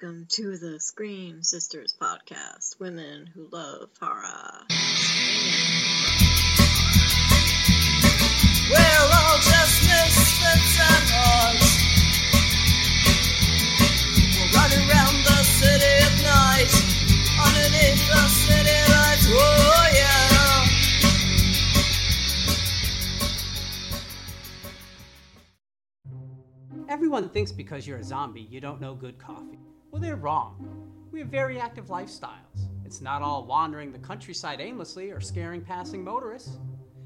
Welcome to the Scream Sisters podcast, women who love horror. We're all just misfits and odds. We're running around the city at night, underneath the city lights. Oh yeah. Everyone thinks because you're a zombie, you don't know good coffee. Well, they're wrong. We have very active lifestyles. It's not all wandering the countryside aimlessly or scaring passing motorists.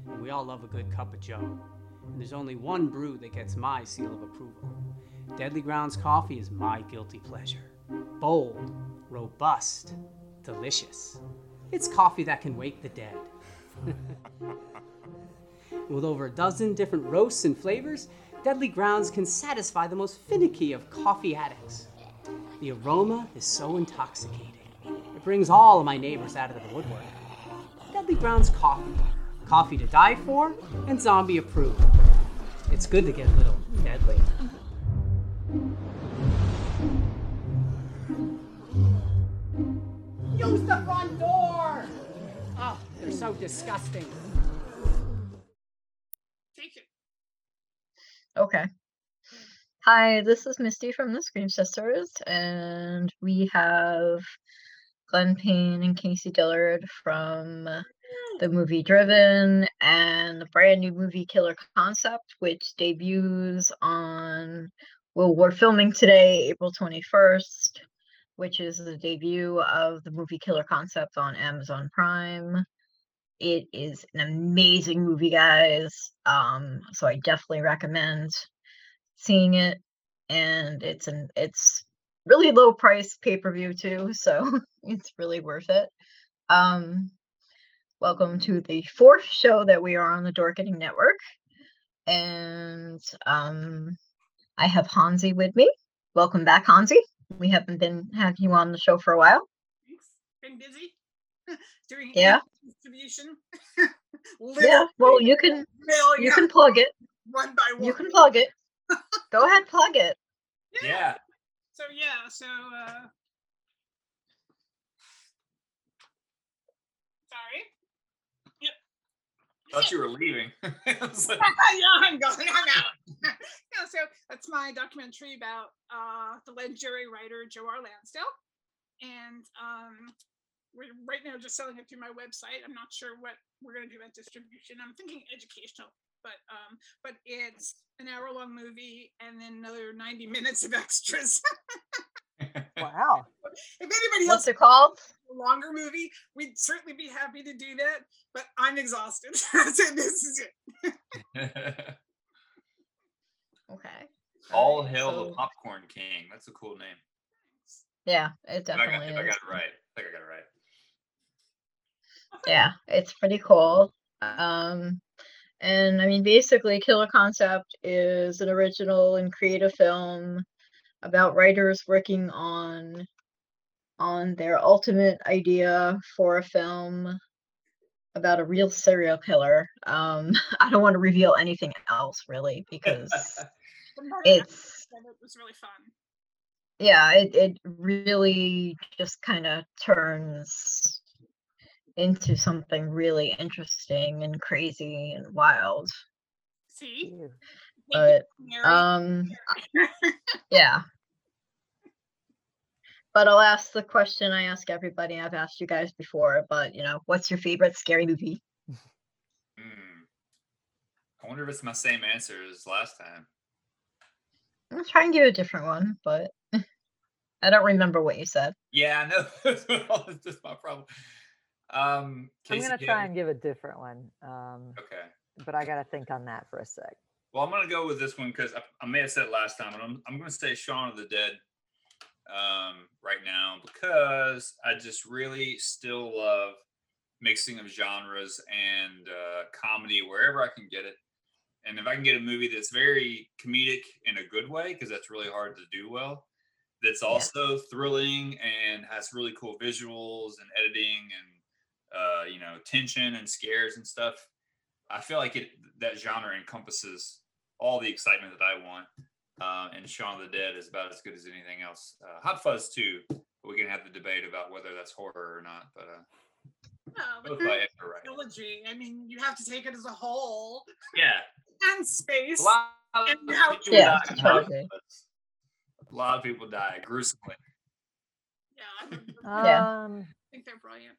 And we all love a good cup of joe. And there's only one brew that gets my seal of approval. Deadly Grounds coffee is my guilty pleasure. Bold, robust, delicious. It's coffee that can wake the dead. With over a dozen different roasts and flavors, Deadly Grounds can satisfy the most finicky of coffee addicts. The aroma is so intoxicating. It brings all of my neighbors out of the woodwork. Deadly Grounds coffee. Coffee to die for and zombie approved. It's good to get a little deadly. Use the front door! Oh, they're so disgusting. Take it. Okay. Hi, this is Misty from the Scream Sisters, and we have Glenn Payne and Casey Dillard from the movie Driven and the brand new movie Killer Concept, which debuts on, well, we're filming today, April 21st, which is the debut of the movie Killer Concept on Amazon Prime. It is an amazing movie, guys. Um, so I definitely recommend seeing it. And it's an it's really low price pay-per-view too, so it's really worth it. Um welcome to the fourth show that we are on the Dorkening Network. And um I have Hansi with me. Welcome back, Hansi. We haven't been having you on the show for a while. Thanks. Been busy doing Yeah. distribution. Yeah, well you can you can plug it. one by one. You can plug it. Go ahead, plug it. Yeah. So yeah, so uh sorry. Yep. Thought you were leaving. Like, yeah, I'm going. I'm out. yeah, so that's my documentary about uh, the legendary writer Joe R. Lansdale, and um, we're right now just selling it through my website. I'm not sure what we're going to do about distribution. I'm thinking educational, but um, but it's an hour long movie and then another 90 minutes of extras. Wow. if anybody else What's it called? a longer movie, we'd certainly be happy to do that. But I'm exhausted. so this is it. Okay. All Alright, hail so- the popcorn king. That's a cool name. Yeah, it If I, got, definitely if I got it right. I think I got it right. Yeah, it's pretty cool. Um, and I mean, basically, Killer Concept is an original and creative film about writers working on on their ultimate idea for a film about a real serial killer. Um, I don't want to reveal anything else really because From what I it's it was really fun. yeah, it it really just kind of turns into something really interesting and crazy and wild. See? But um yeah. But I'll ask the question I ask everybody. I've asked you guys before, but you know, what's your favorite scary movie? Hmm. I wonder if it's my same answer as last time. I'll try and give a different one, but I don't remember what you said. Yeah, I know. That's just my problem. Um, I'm gonna try and give a different one, um, Okay. but I gotta think on that for a sec. Well, I'm gonna go with this one because I, I may have said it last time, and I'm I'm gonna say Shaun of the Dead um, right now because I just really still love mixing of genres and uh, comedy wherever I can get it. And if I can get a movie that's very comedic in a good way, because that's really hard to do well, that's also thrilling and has really cool visuals and editing and uh, you know tension and scares and stuff. I feel like it that genre encompasses all the excitement that I want. uh, and Shaun of the Dead is about as good as anything else. Uh, Hot Fuzz too. But we can have the debate about whether that's horror or not. But uh, No, but both the by Edgar Wright. trilogy. I mean, you have to take it as a whole Yeah, and space. a lot And how- Yeah, in it's Hot trilogy. Fuzz. A lot of people die gruesomely. Yeah, Yeah. Um, I think they're brilliant.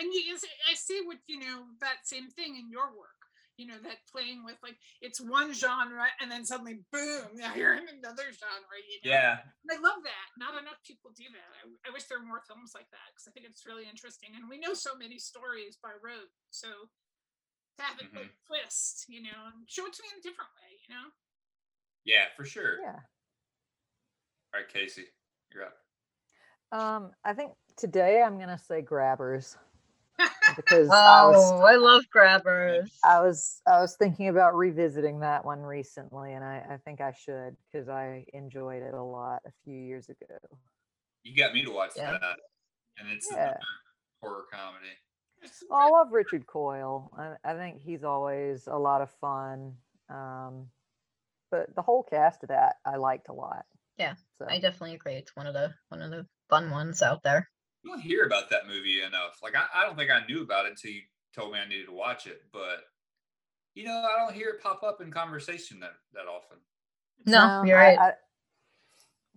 And you, you see, I see what you know that same thing in your work. You know that playing with like it's one genre and then suddenly boom, now you're in another genre. You know? Yeah, And I love that. Not enough people do that. I, I wish there were more films like that because I think it's really interesting. And we know so many stories by rote. So to have it like twist, you know, and show it to me in a different way, you know? yeah, for sure. yeah. All right, Casey, you're up. Um, I think today I'm gonna say grabbers because I was Oh, I love grabbers. I was I was thinking about revisiting that one recently, and I, I think I should because I enjoyed it a lot a few years ago. You got me to watch Yeah. that, and it's Yeah. horror comedy. Well, I love Richard Coyle. I, I think he's always a lot of fun. Um, but the whole cast of that I liked a lot. Yeah, So I definitely agree. It's one of the one of the fun ones out there. You don't hear about that movie enough. Like I, I don't think I knew about it until you told me I needed to watch it. But you know, I don't hear it pop up in conversation that that often. No, you're I- right.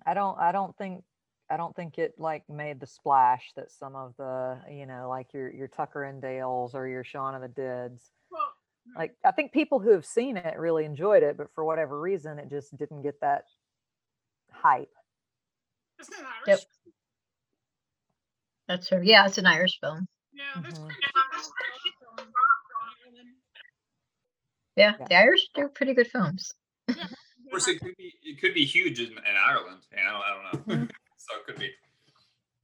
I, I don't I don't think I don't think it like made the splash that some of the you know like your your Tucker and Dales or your Shaun of the Deads. well, Like I think people who have seen it really enjoyed it, but for whatever reason, it just didn't get that hype. Isn't it Irish? Yep. That's her. Yeah, it's an Irish film. Yeah, there's Mhm. pretty good films in Ireland. Yeah, Yeah. the Irish do pretty good films. Of course, it could be it could be huge in, in Ireland. You know, I don't know. so it could be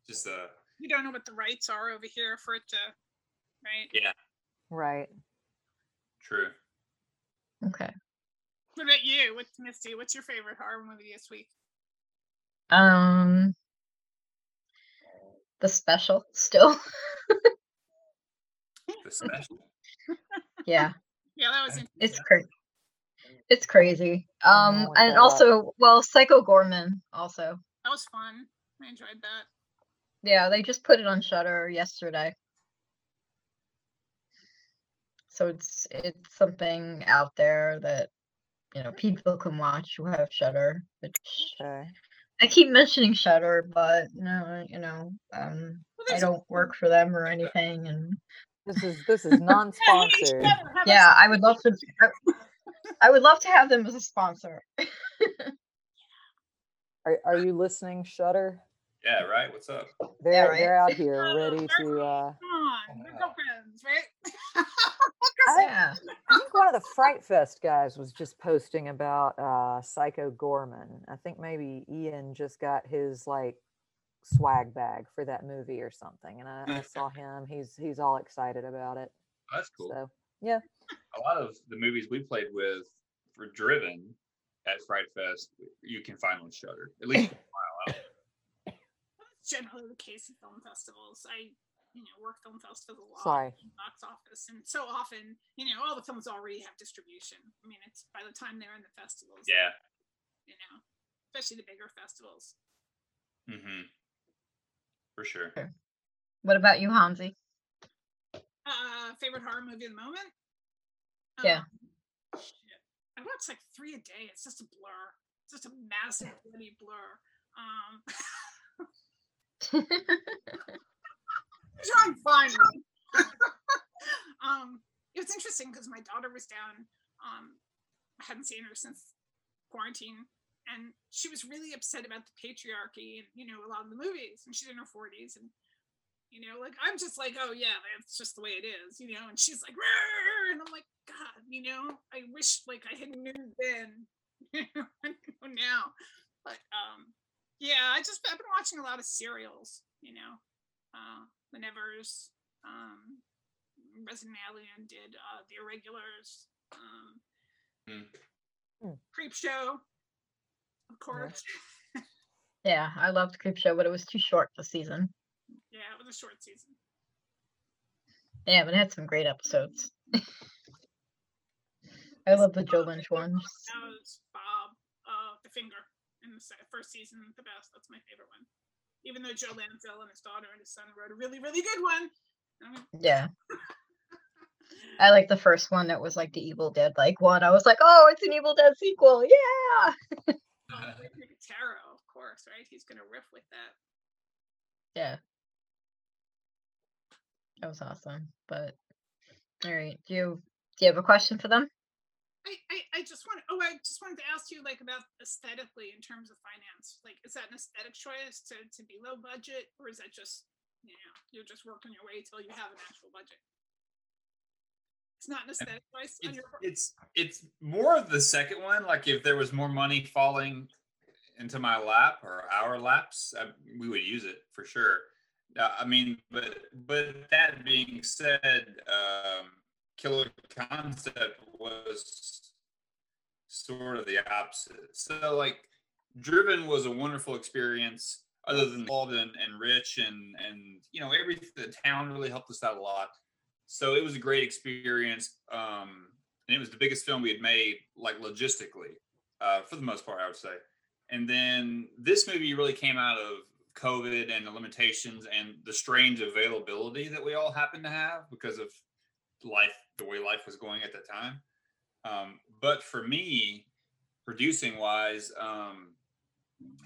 just uh You don't know what the rights are over here for it to, right? yeah, Right. true. Okay. What about you? What's Misty? What's your favorite horror movie this week? Um, the special still. The special. yeah, Yeah, that was Okay. it's crazy. It's crazy. Um, know what and that- also, well, Psycho Goreman also. That was fun. I enjoyed that. Yeah, they just put it on Shudder yesterday. So it's it's something out there that you know people can watch who have Shudder. Which Okay. I keep mentioning Shudder, but no, you know, um, Well, I don't work for them or anything, and This is this is non-sponsored. How about yeah, I would love to. I, I would love to have them as a sponsor. Are, are you listening, Shudder? Yeah, right. What's up? They're right. they're out here Oh, ready to. Uh, Come on, we're girlfriends, right? I- yeah, I think one of the Fright Fest guys was just posting about uh, Psycho Goreman. I think maybe Ian just got his like swag bag for that movie or something, and I, I saw him. He's he's all excited about it. That's cool. So yeah, a lot of the movies we played with for Driven at Fright Fest, you can find on Shudder. At least That's generally the case at film festivals. I, you know, work film festivals a lot. Sorry. Box office, and so often, you know, all the films already have distribution. I mean, it's by the time they're in the festivals. yeah. You know, especially the bigger festivals. Mm-hmm. For sure. what about you, Hansi? Uh, favorite horror movie of the moment? Yeah. Um, shit. I watch like three a day. It's just a blur. It's just a massive bloody blur. Um, I'm fine. um, it was interesting because my daughter was down. Um, I hadn't seen her since quarantine, and she was really upset about the patriarchy and you know a lot of the movies. And she's in her forties, and you know, like I'm just like, oh yeah, that's just the way it is, you know. And she's like, "Rrr," and I'm like, God, you know, I wish like I had knew then, you know now. But um, yeah, I just I've been watching a lot of serials, you know, uh, The Nevers, um, Resident Alien did uh, The Irregulars, um. Hmm. Creepshow, of course. yeah, I loved Creepshow, but it was too short this season. Yeah, it was a short season. Yeah, but it had some great episodes. I love the Joe Lynch ones. That was Bob, uh, the Finger in the first season the best. That's my favorite one. Even though Joe Lansdale and his daughter and his son wrote a really, really good one. I mean, Yeah. I like the first one that was like the Evil Dead like one. I was like, oh, it's an Evil Dead sequel. Yeah. oh, Nicotero, of course, right? He's gonna riff with that. Yeah. That was awesome. But all right. Do you do you have a question for them? I, I, I just want oh I just wanted to ask you like about aesthetically in terms of finance. Like is that an aesthetic choice to, to be low budget or is that just you know, you're just working your way till you have an actual budget? It's not an aesthetic choice on It's, your it's it's more of the second one. Like if there was more money falling into my lap or our laps, uh, we would use it for sure. Uh, I mean, but but that being said, um, Killer Concept was sort of the opposite. So like, Driven was a wonderful experience. Other than Paul and, Rich and and you know everything, the town really helped us out a lot. So it was a great experience. Um, and it was the biggest film we had made, like logistically, uh, for the most part, I would say. And then this movie really came out of COVID and the limitations and the strange availability that we all happened to have because of life, the way life was going at that time. Um, but for me, producing wise, um,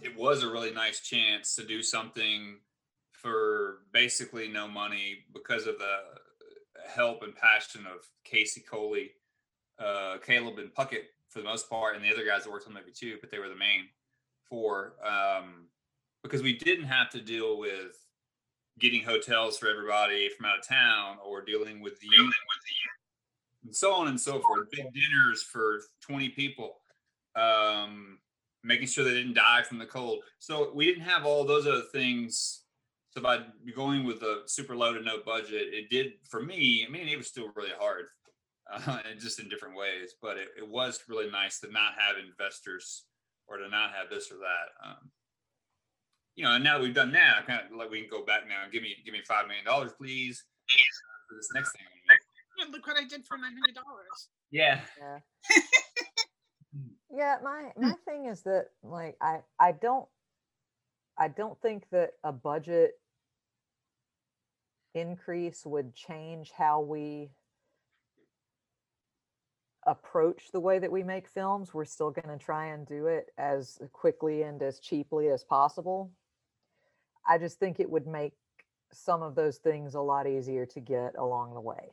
it was a really nice chance to do something for basically no money because of the help and passion of Casey Coley, uh, Caleb and Puckett for the most part, and the other guys that worked on movie too, but they were the main four. Um, because we didn't have to deal with getting hotels for everybody from out of town or dealing with the youth and so on and so forth. Big dinners for 20 people. Um, making sure they didn't die from the cold. So we didn't have all those other things. So by going with a super low to no budget, it did for me. I mean, it was still really hard, uh, and just in different ways. But it, it was really nice to not have investors or to not have this or that. Um, you know, and now that we've done that, I kind of like we can go back now and give me give me five million dollars, please, for this next thing. I'm gonna make. Yeah, look what I did for nine hundred dollars. Yeah. Yeah. yeah, my my hmm. thing is that like I I don't I don't think that a budget increase would change how we approach the way that we make films. We're still going to try and do it as quickly and as cheaply as possible. I just think it would make some of those things a lot easier to get along the way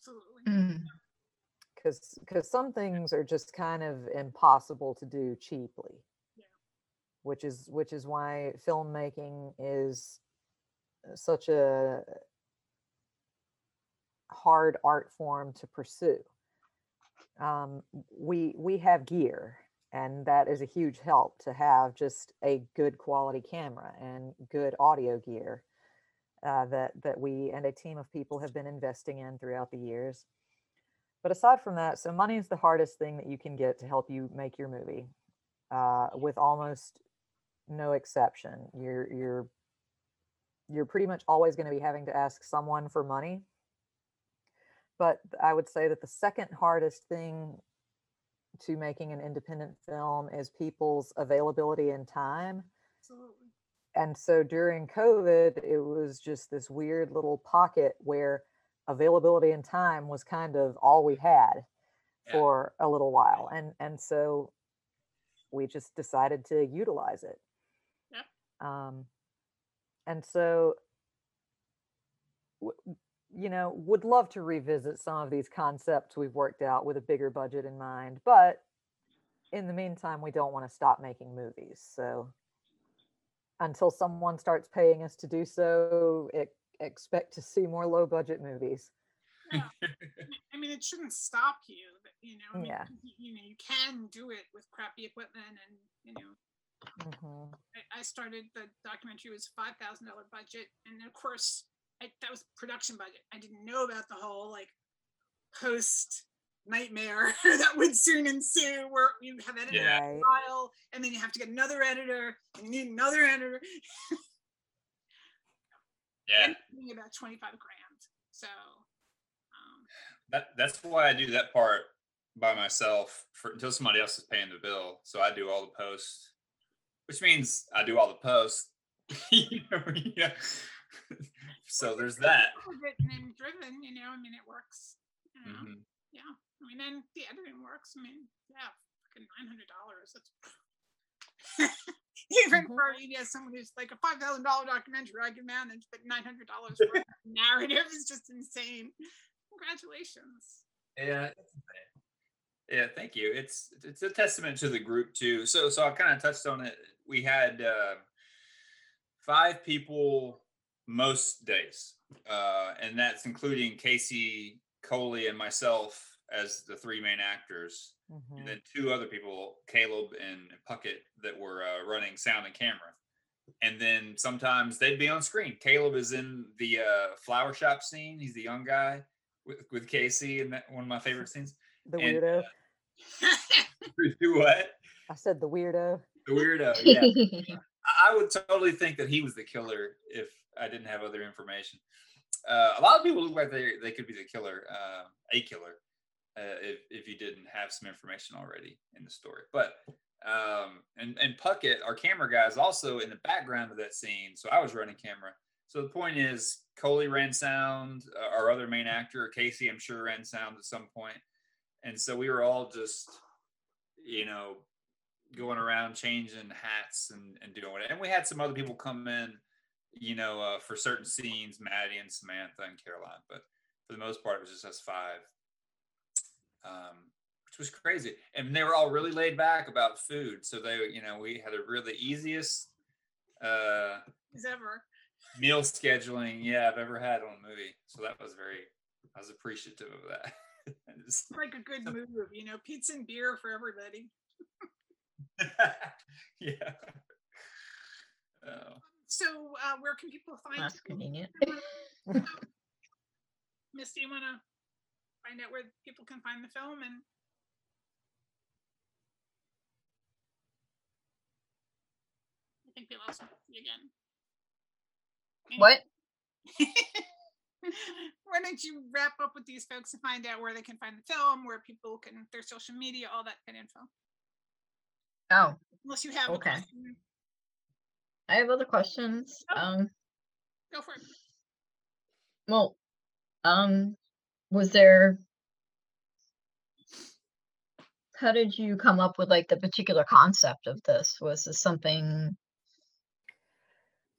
Absolutely. Mm. because because some things are just kind of impossible to do cheaply Yeah. which is which is why filmmaking is such a hard art form to pursue um, we we have gear and that is a huge help to have just a good quality camera and good audio gear uh, that that we and a team of people have been investing in throughout the years but aside from that, so money is the hardest thing that you can get to help you make your movie, uh, with almost no exception. You're you're you're pretty much always going to be having to ask someone for money. But I would say that the second hardest thing to making an independent film is people's availability and time Absolutely. and so during covid it was just this weird little pocket where availability and time was kind of all we had Yeah. for a little while and and so we just decided to utilize it Yep. um and so w- you know would love to revisit some of these concepts we've worked out with a bigger budget in mind but in the meantime we don't want to stop making movies so until someone starts paying us to do so e- expect to see more low budget movies Yeah. I mean, it shouldn't stop you. but, You know, I mean, Yeah. you, you know, you can do it with crappy equipment, and you know, Mhm. I, I started the documentary was five thousand dollar budget, and of course, I, that was production budget. I didn't know about the whole like post nightmare that would soon ensue, where you have edited Yeah. Right. file, and then you have to get another editor, and you need another editor. Yeah. and about twenty five grand. So, um, that that's why I do that part by myself for until somebody else is paying the bill. So I do all the posts, which means I do all the posts. You know, yeah. So there's that. Written and driven, you know. I mean, it works. You know? Mhm. Yeah. I mean, and the editing works. I mean, yeah, fucking nine hundred dollars. That's even for you know someone who's like a five thousand dollar documentary I can manage, but nine hundred dollars for a narrative is just insane. Congratulations. Yeah. Yeah, thank you. It's it's a testament to the group too. So so I kind of touched on it. We had uh, five people most days, uh, and that's including Casey Coley and myself as the three main actors, Mhm. and then two other people, Caleb and Puckett, that were uh, running sound and camera. And then sometimes they'd be on screen. Caleb is in the uh, flower shop scene. He's the young guy with, with Casey, and that one of my favorite scenes. The and, weirdo. Do what? I said the weirdo. The weirdo. Yeah, I- I would totally think that he was the killer if I didn't have other information. Uh, a lot of people look like they they could be the killer, uh, a killer, uh, if if you didn't have some information already in the story. But um, and and Puckett, our camera guy, is also in the background of that scene. So I was running camera. So the point is, Coley ran sound. Uh, our other main actor, Casey, I'm sure ran sound at some point. And so we were all just, you know, going around changing hats and, and doing it. And we had some other people come in, you know, uh, for certain scenes, Maddie and Samantha and Caroline. But for the most part, it was just us five, um, which was crazy. And they were all really laid back about food. So they, you know, we had a really easiest uh, As ever. meal scheduling, yeah, I've ever had on a movie. So that was very, I was appreciative of that. Just- Like a good move, you know, pizza and beer for everybody. yeah. Oh. So, uh, where can people find That's you? convenient. Misty, you want to find out where people can find the film and I think we lost you again. What? Why don't you wrap up with these folks and find out where they can find the film, where people can their social media, all that kind of info. Oh, Unless you have Okay. A question, I have other questions. Oh. Um, go for it. well, um, was there? How did you come up with like the particular concept of this? Was this something?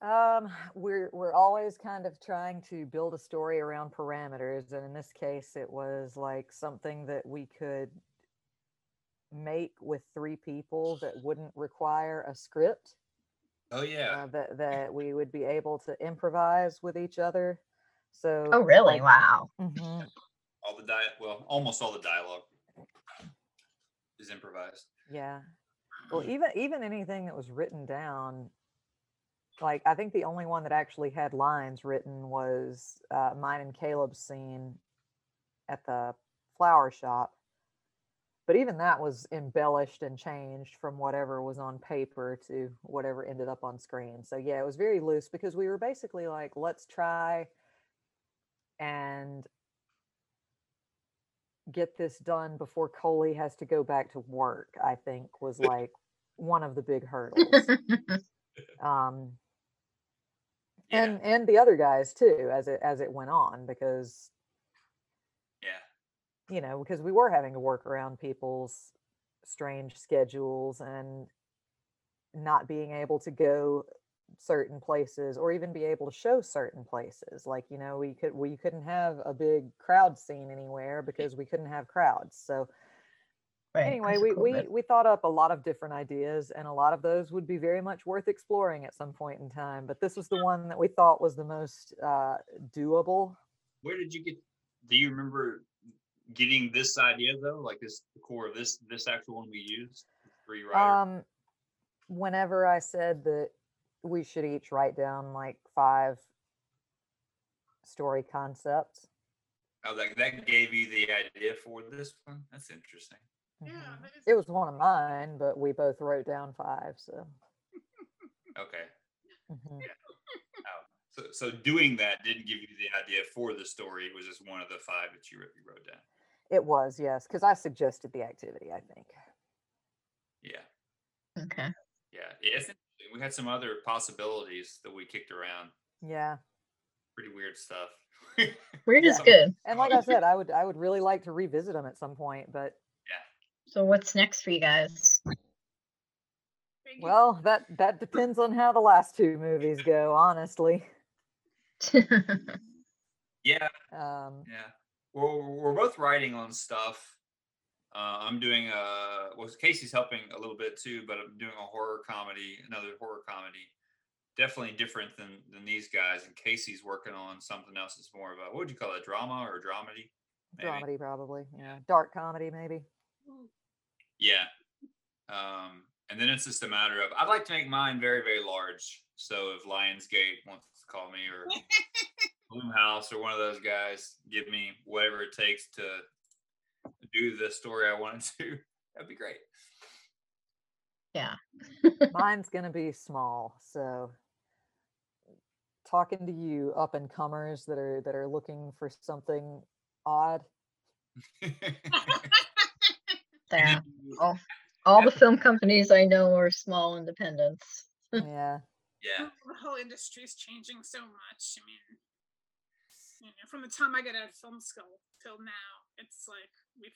Um, we're we're always kind of trying to build a story around parameters, and in this case, it was like something that we could make with three people that wouldn't require a script. Oh yeah. Uh, that that we would be able to improvise with each other. So. Oh, really? like, Wow. mhm. all the diet well almost all the dialogue is improvised Yeah. Well, even even anything that was written down, like I think the only one that actually had lines written was uh, mine and Caleb's scene at the flower shop. But even that was embellished and changed from whatever was on paper to whatever ended up on screen. So yeah, it was very loose because we were basically like, let's try and get this done before Coley has to go back to work, I think was like one of the big hurdles. um yeah and and the other guys too as it as it went on because you know because we were having to work around people's strange schedules and not being able to go certain places or even be able to show certain places. Like you know we could we couldn't have a big crowd scene anywhere because we couldn't have crowds. So Right. anyway 'cause of we, we we thought up a lot of different ideas and a lot of those would be very much worth exploring at some point in time. But this was the one that we thought was the most uh, doable. Where did you get do you remember getting this idea though like this the core of this this actual one we used three writer um whenever i said that we should each write down like five story concepts. Oh that, that gave you the idea for this one? That's interesting. Yeah, Mhm. that is it was one of mine but we both wrote down five so. Okay. Mhm. oh. so so doing that didn't give you the idea for the story it was just one of the five that you wrote down It was, yes, because I suggested the activity, I think. Yeah, Okay. yeah. yeah, It's interesting. We had some other possibilities that we kicked around. Yeah. Pretty weird stuff. Weird is Yeah. good. And like I said, I would I would really like to revisit them at some point, but yeah. So what's next for you guys? Well, that that depends on how the last two movies go, honestly. yeah, Um Yeah. Well, we're both writing on stuff. Uh, I'm doing a well, Casey's helping a little bit too, but I'm doing a horror comedy, another horror comedy. Definitely different than than these guys. And Casey's working on something else that's more of a what would you call it, drama or dramedy? Maybe. dramedy probably. Yeah. Dark comedy maybe. Yeah. Um, and then it's just a matter of I'd like to make mine very very large. So if Lionsgate wants to call me or Blumhouse or one of those guys give me whatever it takes to do the story I want to that'd be great. yeah. Mine's gonna be small, so talking to you up and comers that are that are looking for something odd. Yeah. All, all the film companies I know are small independents. Yeah. yeah. Oh, the whole industry is changing so much. I mean, you know, from the time I got out of film school till now, it's like we've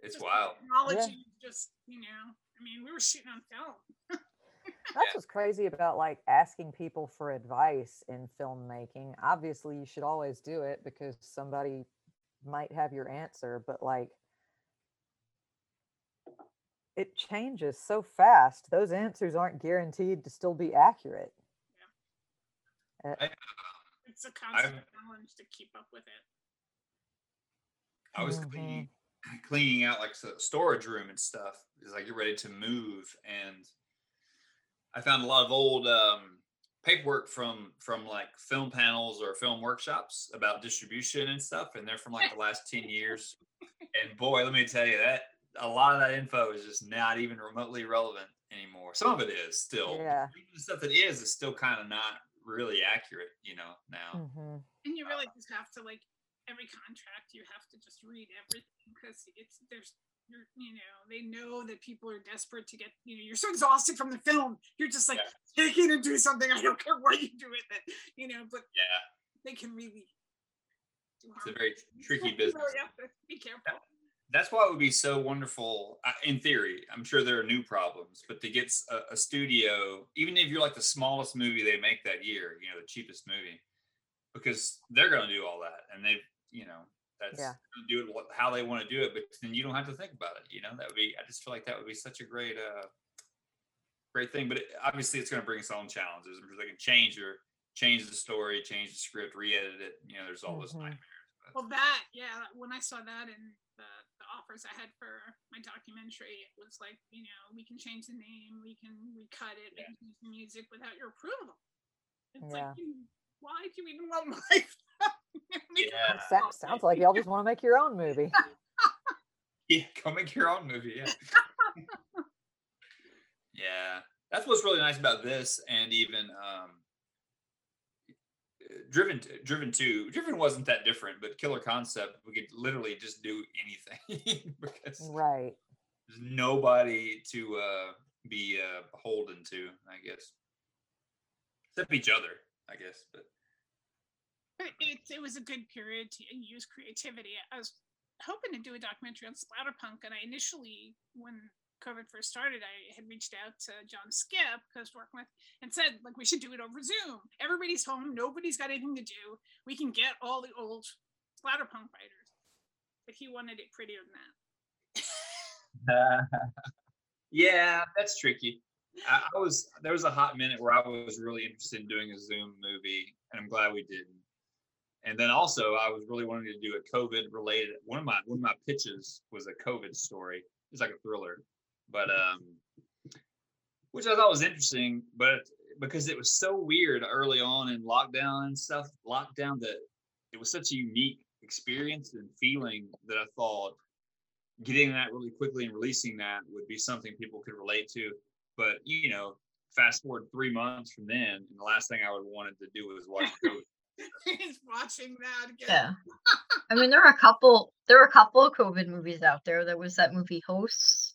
It's wild. technology. Just you know, I mean, we were shooting on film. That's what's crazy about like asking people for advice in filmmaking. Obviously, you should always do it because somebody might have your answer, but like it changes so fast. Those answers aren't guaranteed to still be accurate. Uh, It's a constant I've- challenge to keep up with it. I was Mhm. cleaning, cleaning out like the storage room and stuff as I get ready to move, and I found a lot of old um, paperwork from from like film panels or film workshops about distribution and stuff, and they're from like the last ten years. And boy, let me tell you that a lot of that info is just not even remotely relevant anymore. Some of it is still. Yeah. even The stuff that is is still kind of not really accurate, you know. Now. Mhm. And you really just have to like every contract you have to just read everything because it's there's you're you know they know that people are desperate to get you know you're so exhausted from the film you're just like Yeah. take it and do something I don't care what you do with it you know but Yeah, they can really do it's a very tricky business. really have be careful. That's why it would be so wonderful uh, in theory i'm sure there are new problems but to get a studio even if you're like the smallest movie they make that year you know the cheapest movie because they're going to do all that and they've you know that's Yeah. do it how they want to do it but then you don't have to think about it you know that would be i just feel like that would be such a great uh great thing but it, obviously it's going to bring its own challenges because they can change or change the story change the script re-edit it you know there's all those Mhm. nightmares but- Well, that yeah. When I saw that in the, the offers I had for my documentary, it was like you know we can change the name, we can recut it, we can use the music without your approval. It's Yeah. like why do you even want my? Yeah. Sa- sounds like y'all just want to make your own movie. Yeah, go make your own movie. Yeah. yeah. That's what's really nice about this and even um Driven Driven 2. Driven wasn't that different, but Killer Concept we could literally just do anything because Right. there's nobody to uh be uh beholden to, I guess. Except each other, I guess, but But it, it was a good period to use creativity. I was hoping to do a documentary on splatterpunk, and I initially, when COVID first started, I had reached out to John Skipp, was working with, and said, like, we should do it over Zoom. Everybody's home, nobody's got anything to do. We can get all the old splatterpunk writers. But he wanted it prettier than that. yeah, that's tricky. I, I was there was a hot minute where I was really interested in doing a Zoom movie, and I'm glad we didn't. And then also, I was really wanting to do a COVID related. One of my one of my pitches was a COVID story. It's like a thriller, but um, which I thought was interesting, but because it was so weird early on in lockdown and stuff, lockdown that it was such a unique experience and feeling that I thought getting that really quickly and releasing that would be something people could relate to. But you know, fast forward three months from then, and the last thing I would wanted to do was watch COVID. He's watching that again. Yeah. I mean, there are a couple. There are a couple of COVID movies out there. There was that movie Hosts,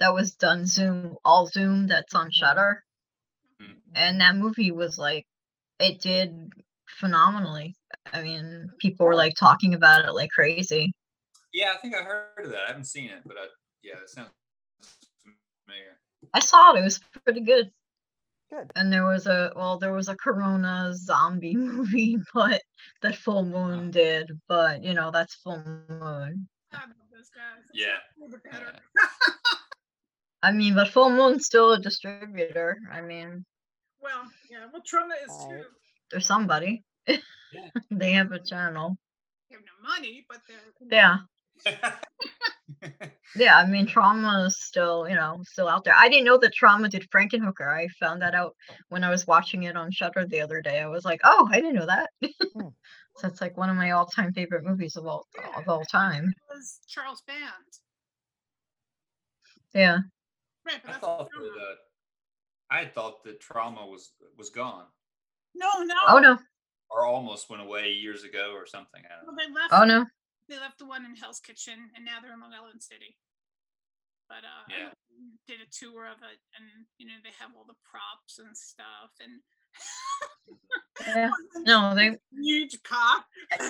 that was done Zoom, all Zoom. That's on Shudder, Mm. and that movie was like, it did phenomenally. I mean, people were like talking about it like crazy. Yeah, I think I heard of that. I haven't seen it, but I, yeah, it sounds familiar. I saw it. It was pretty good. Good. And there was a well, there was a Corona zombie movie, but that Full Moon did. But you know, that's Full Moon. Those guys. Yeah. a little bit better. I mean, but Full Moon's still a distributor. I mean, well, yeah. Well, Troma is Right. too. they're somebody. they have a channel. They have no money, but they're Yeah, yeah. I mean, Troma is still, you know, still out there. I didn't know that Troma did Frankenhooker. I found that out when I was watching it on Shudder the other day. I was like, oh, I didn't know that. Hmm. so it's like one of my all-time favorite movies of all of all time. It was Charles Band. Yeah. Right, but I that's thought that I thought that Troma was was gone No, no. Oh no. or almost went away years ago or something. I don't Well, they left. Oh no. They left the one in Hell's Kitchen, and now they're in Long Island City. But uh, I Yeah. did a tour of it, and you know they have all the props and stuff, and Yeah. No, they. huge cock.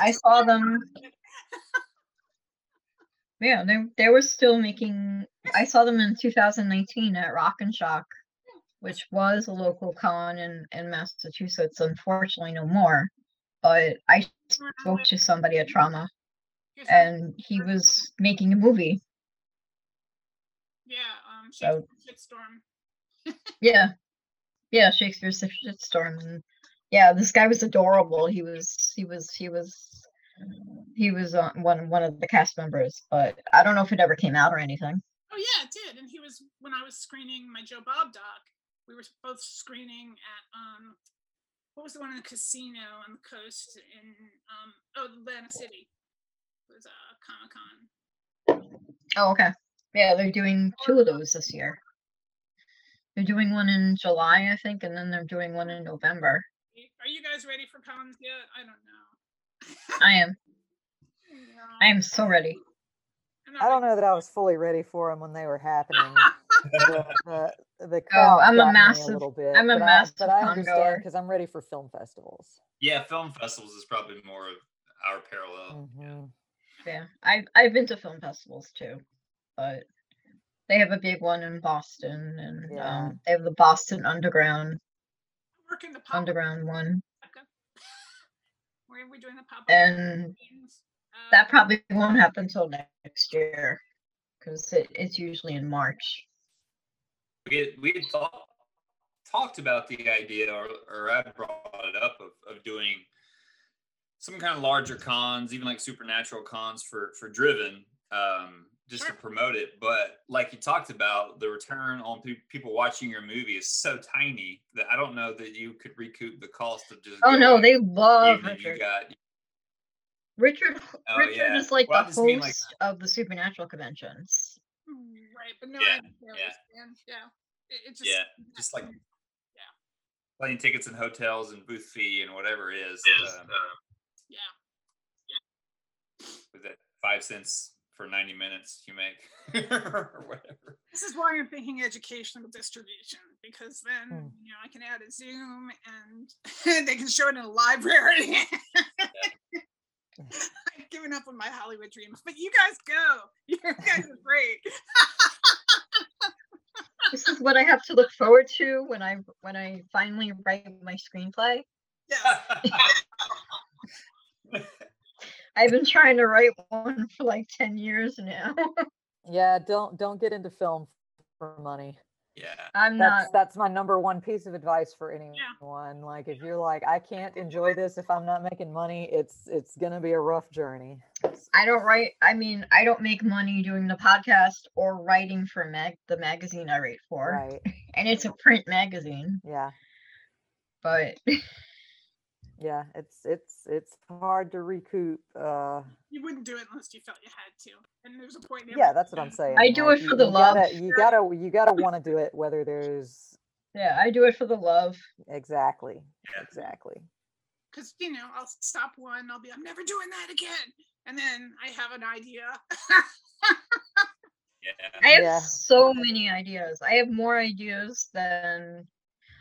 I saw them. Yeah, they they were still making. I saw them in 2019 at Rock and Shock, which was a local con in in Massachusetts. Unfortunately, no more. But I spoke to somebody at Troma, and he was making a movie. yeah, um, So- Shitstorm. Yeah, yeah, Shakespeare's Shitstorm, and yeah, this guy was adorable. He was he was he was he was on one one of the cast members, but I don't know if it ever came out or anything. Oh yeah, it did. And he was when I was screening my Joe Bob doc. We were both screening at um, what was the one in the casino on the coast in um, oh Atlantic City. It was uh, Comic Con. Oh, okay. Yeah, they're doing two of those this year. They're doing one in July, I think, and then they're doing one in November. Are you guys ready for cons yet? I don't know. I am. I am so ready. I'm not I don't know that I was fully ready for them when they were happening. the, the, the Oh, I'm a got me massive- little bit. I'm a but massive I, but I understand because I'm ready for film festivals. Yeah, film festivals is probably more of our parallel. Yeah. Mhm. Yeah, I've I've been to film festivals too, but they have a big one in Boston, and Yeah. um, they have the Boston Underground work in the pop Underground one, Where are we doing the pop and that probably won't happen until next year because it, it's usually in March. We had, we had thought, talked about the idea, or, or I brought it up of, of doing some kind of larger cons, even like supernatural cons for for Driven, um, just to promote it. But like you talked about, the return on pe- people watching your movie is so tiny that I don't know that you could recoup the cost of just. Oh no, they love even you Richard. got Richard Oh, Richard yeah. is like Well, the just mean, like- host of the supernatural conventions. Right, but no, Yeah, I yeah. Yeah, it, it just Yeah, just like yeah plane tickets and hotels and booth fee and whatever it is. um, yeah. with that five cents for 90 minutes you make or whatever. This is why I'm thinking educational distribution because then Hmm. you know I can add a Zoom and they can show it in a library. I've given up on my Hollywood dreams, but you guys go. You guys are great. This is what I have to look forward to when I when I finally write my screenplay. Yes. I've been trying to write one for like 10 years now. Yeah, don't don't get into film for money. yeah. I'm not That's that's my number one piece of advice for anyone. Like if you're like, I can't enjoy this if I'm not making money, it's it's gonna be a rough journey. I don't write I mean, I don't make money doing the podcast or writing for mag the magazine I write for. Right. And it's a print magazine, Yeah. but Yeah. It's it's it's hard to recoup uh you wouldn't do it unless you felt you had to. And there's a point. in yeah, that's what I'm saying. I do like, it you- for the you gotta- love. you gotta you gotta want to do it whether there's Yeah, I do it for the love. Exactly. Yeah. Exactly. because you know I'll stop one. I'll be I'm never doing that again, and then I have an idea. Yeah. I have Yeah. so many ideas. I have more ideas than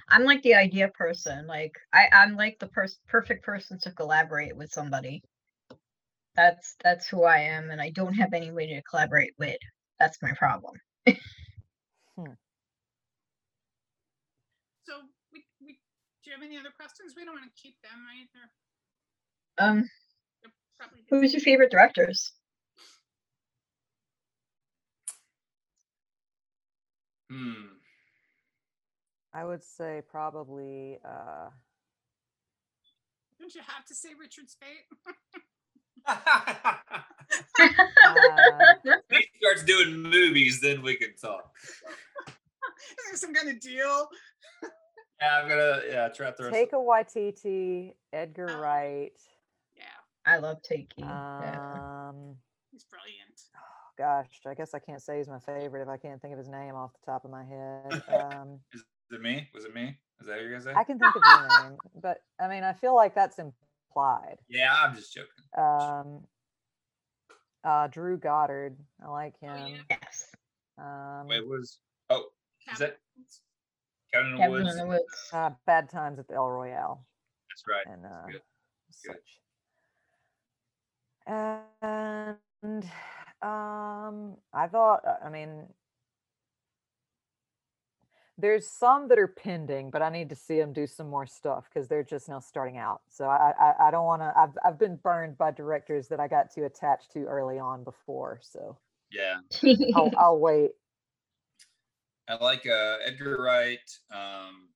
I'm like the idea person. Like I, I'm like the pers- perfect person to collaborate with somebody. That's that's who I am, and I don't have anybody to collaborate with. That's my problem. so we, we do you have any other questions? We don't want to keep them either. Um, who's busy. your favorite directors? Hmm. I would say probably uh Don't you have to say Richard Spate? uh, he starts doing movies, then we can talk. Is there some kind of deal? Yeah, I'm gonna yeah try to throw. a Waititi, Edgar Oh. Wright. Yeah, I love Takey. yeah. Um he's brilliant. gosh, I guess I can't say he's my favorite if I can't think of his name off the top of my head. Um Is it me? Was it me? Is that what you guys say? I can think of your name, but I mean I feel like that's implied. Yeah, I'm just joking. Um uh Drew Goddard. I like Oh, him. yeah. Yes. Um Wait, was oh is that Cabinets. Cabin in the Woods? in the Woods. uh, Bad Times at the El Royale. That's right. and uh, good. Good. such. And um, I thought, uh, I mean, there's some that are pending, but I need to see them do some more stuff because they're just now starting out. So I, I, I don't want to. I've, I've been burned by directors that I got too attached to early on before. So Yeah, I'll, I'll wait. I like uh, Edgar Wright. Um,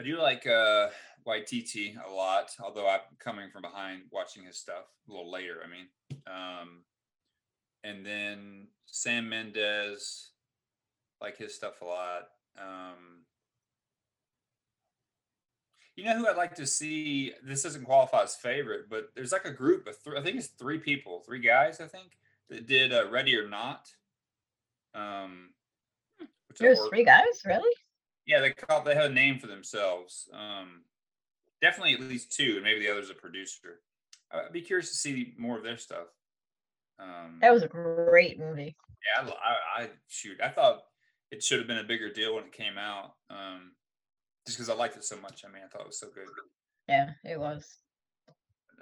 I do like uh, Waititi a lot, although I'm coming from behind watching his stuff a little later. I mean, um, and then Sam Mendes, like his stuff a lot. Um, you know who I'd like to see? This doesn't qualify as favorite, but there's like a group of three. I think it's three people, three guys. I think that did uh, Ready or Not. Um, which is a There's three guys, really? yeah, they called. They had a name for themselves. Um, definitely at least two, and maybe the other's a producer. I'd be curious to see more of their stuff. Um, That was a great movie. yeah, I, I, I shoot. I thought it should have been a bigger deal when it came out. Um, just because I liked it so much. I mean, I thought it was so good. Yeah, it was.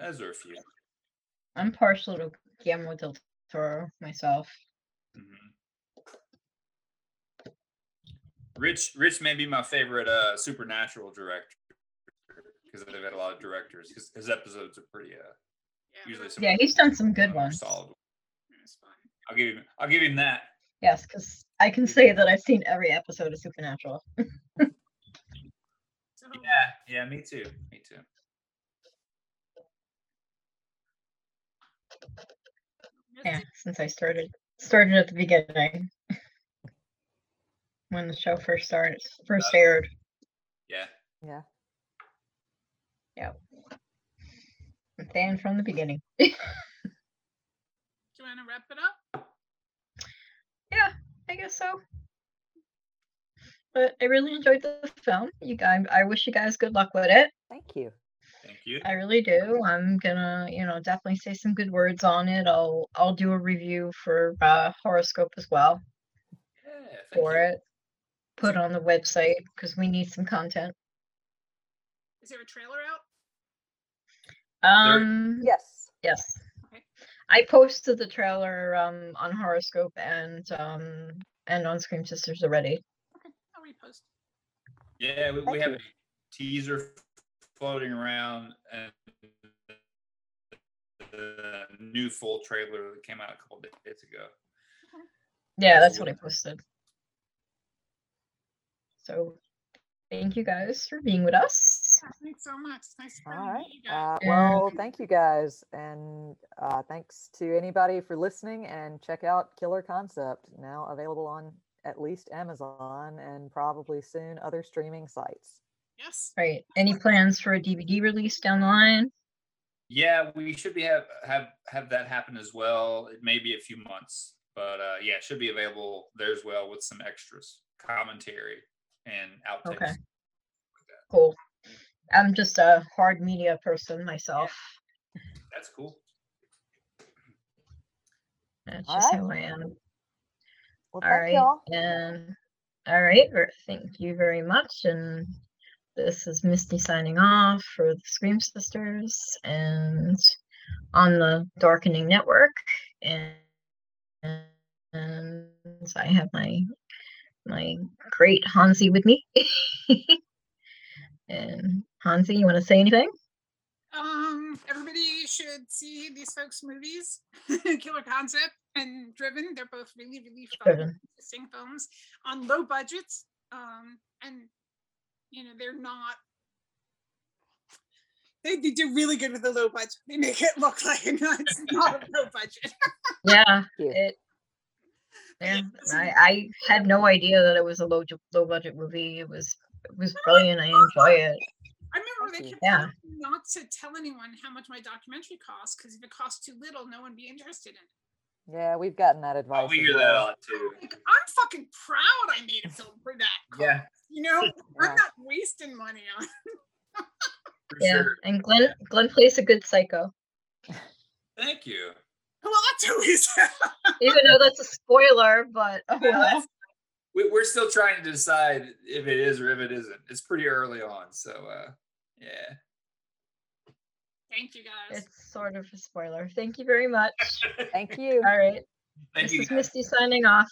As are a few. I'm partial to Guillermo del Toro myself. Mhm. Rich, Rich may be my favorite uh, supernatural director because they've had a lot of directors. His, his episodes are pretty uh, Yeah, usually some Yeah, he's done some good ones. Solid. was. I'll give him. I'll give him that. Yes, because I can say that I've seen every episode of Supernatural. Yeah, yeah, me too. Me too. Yeah, since I started started at the beginning. when the show first started first Uh, aired. Yeah. Yeah. A fan from the beginning. Do you want to wrap it up? Yeah, I guess so. But I really enjoyed the film. You guys, I wish you guys good luck with it. Thank you. Thank you. I really do. I'm gonna, you know, definitely say some good words on it. I'll I'll do a review for uh, horoscope as well Yeah, for you. it. Put on the website because we need some content. Is there a trailer out? Um, Yes. yes. Okay. I posted the trailer um on horoscope and um and on Scream Sisters already. Okay, I'll repost. Yeah, we, we have a teaser floating around and the new full trailer that came out a couple days ago. Yeah, that's So what I posted. So thank you guys for being with us. Yeah, Thanks so much. It's nice to All finally right. meet you guys. Uh, well, thank you guys. And uh, thanks to anybody for listening. And check out Killer Concept, now available on at least Amazon and probably soon other streaming sites. Yes. Right. Any plans for a DVD release down the line? Yeah, we should be have have have that happen as well. It may be a few months, but uh, yeah, it should be available there as well with some extras, commentary, and outtakes. Okay. Cool. I'm just a hard media person myself. That's cool. That's All just right. how I am. Well, All thank right. y'all. And all right. Thank you very much. And this is Misty signing off for the Scream Sisters and on the Darkening Network. And, and I have my my great Hansi with me. and Hansi, you want to say anything? Um, everybody should see these folks' movies, Killer Concept and Driven. They're both really, really fun, Driven. interesting films on low budgets. Um, and you know they're not. They, they do really good with the low budget. They make it look like it's not a low budget. Yeah. It yeah, I, I had no idea that it was a low low budget movie. It was it was brilliant. I enjoy it. I remember they kept Yeah. telling me not to tell anyone how much my documentary costs because if it costs too little, no one would be interested in it. Yeah, we've gotten that advice. Oh, we hear that a lot too. Like, I'm fucking proud I made a film for that. Yeah. You know, Yeah. I'm not wasting money on. For Yeah, sure. and Glenn Glenn plays a good psycho, Thank you. Well, that's always. even though that's a spoiler. But oh well. That's- We, we're still trying to decide if it is or if it isn't. It's pretty early on, so uh, yeah. Thank you guys. It's sort of a spoiler. Thank you very much. Thank you. All right, Thank this you. is guys. Misty signing off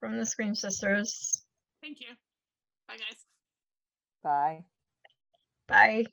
from the Scream Sisters. Thank you. Bye, guys. Bye. Bye.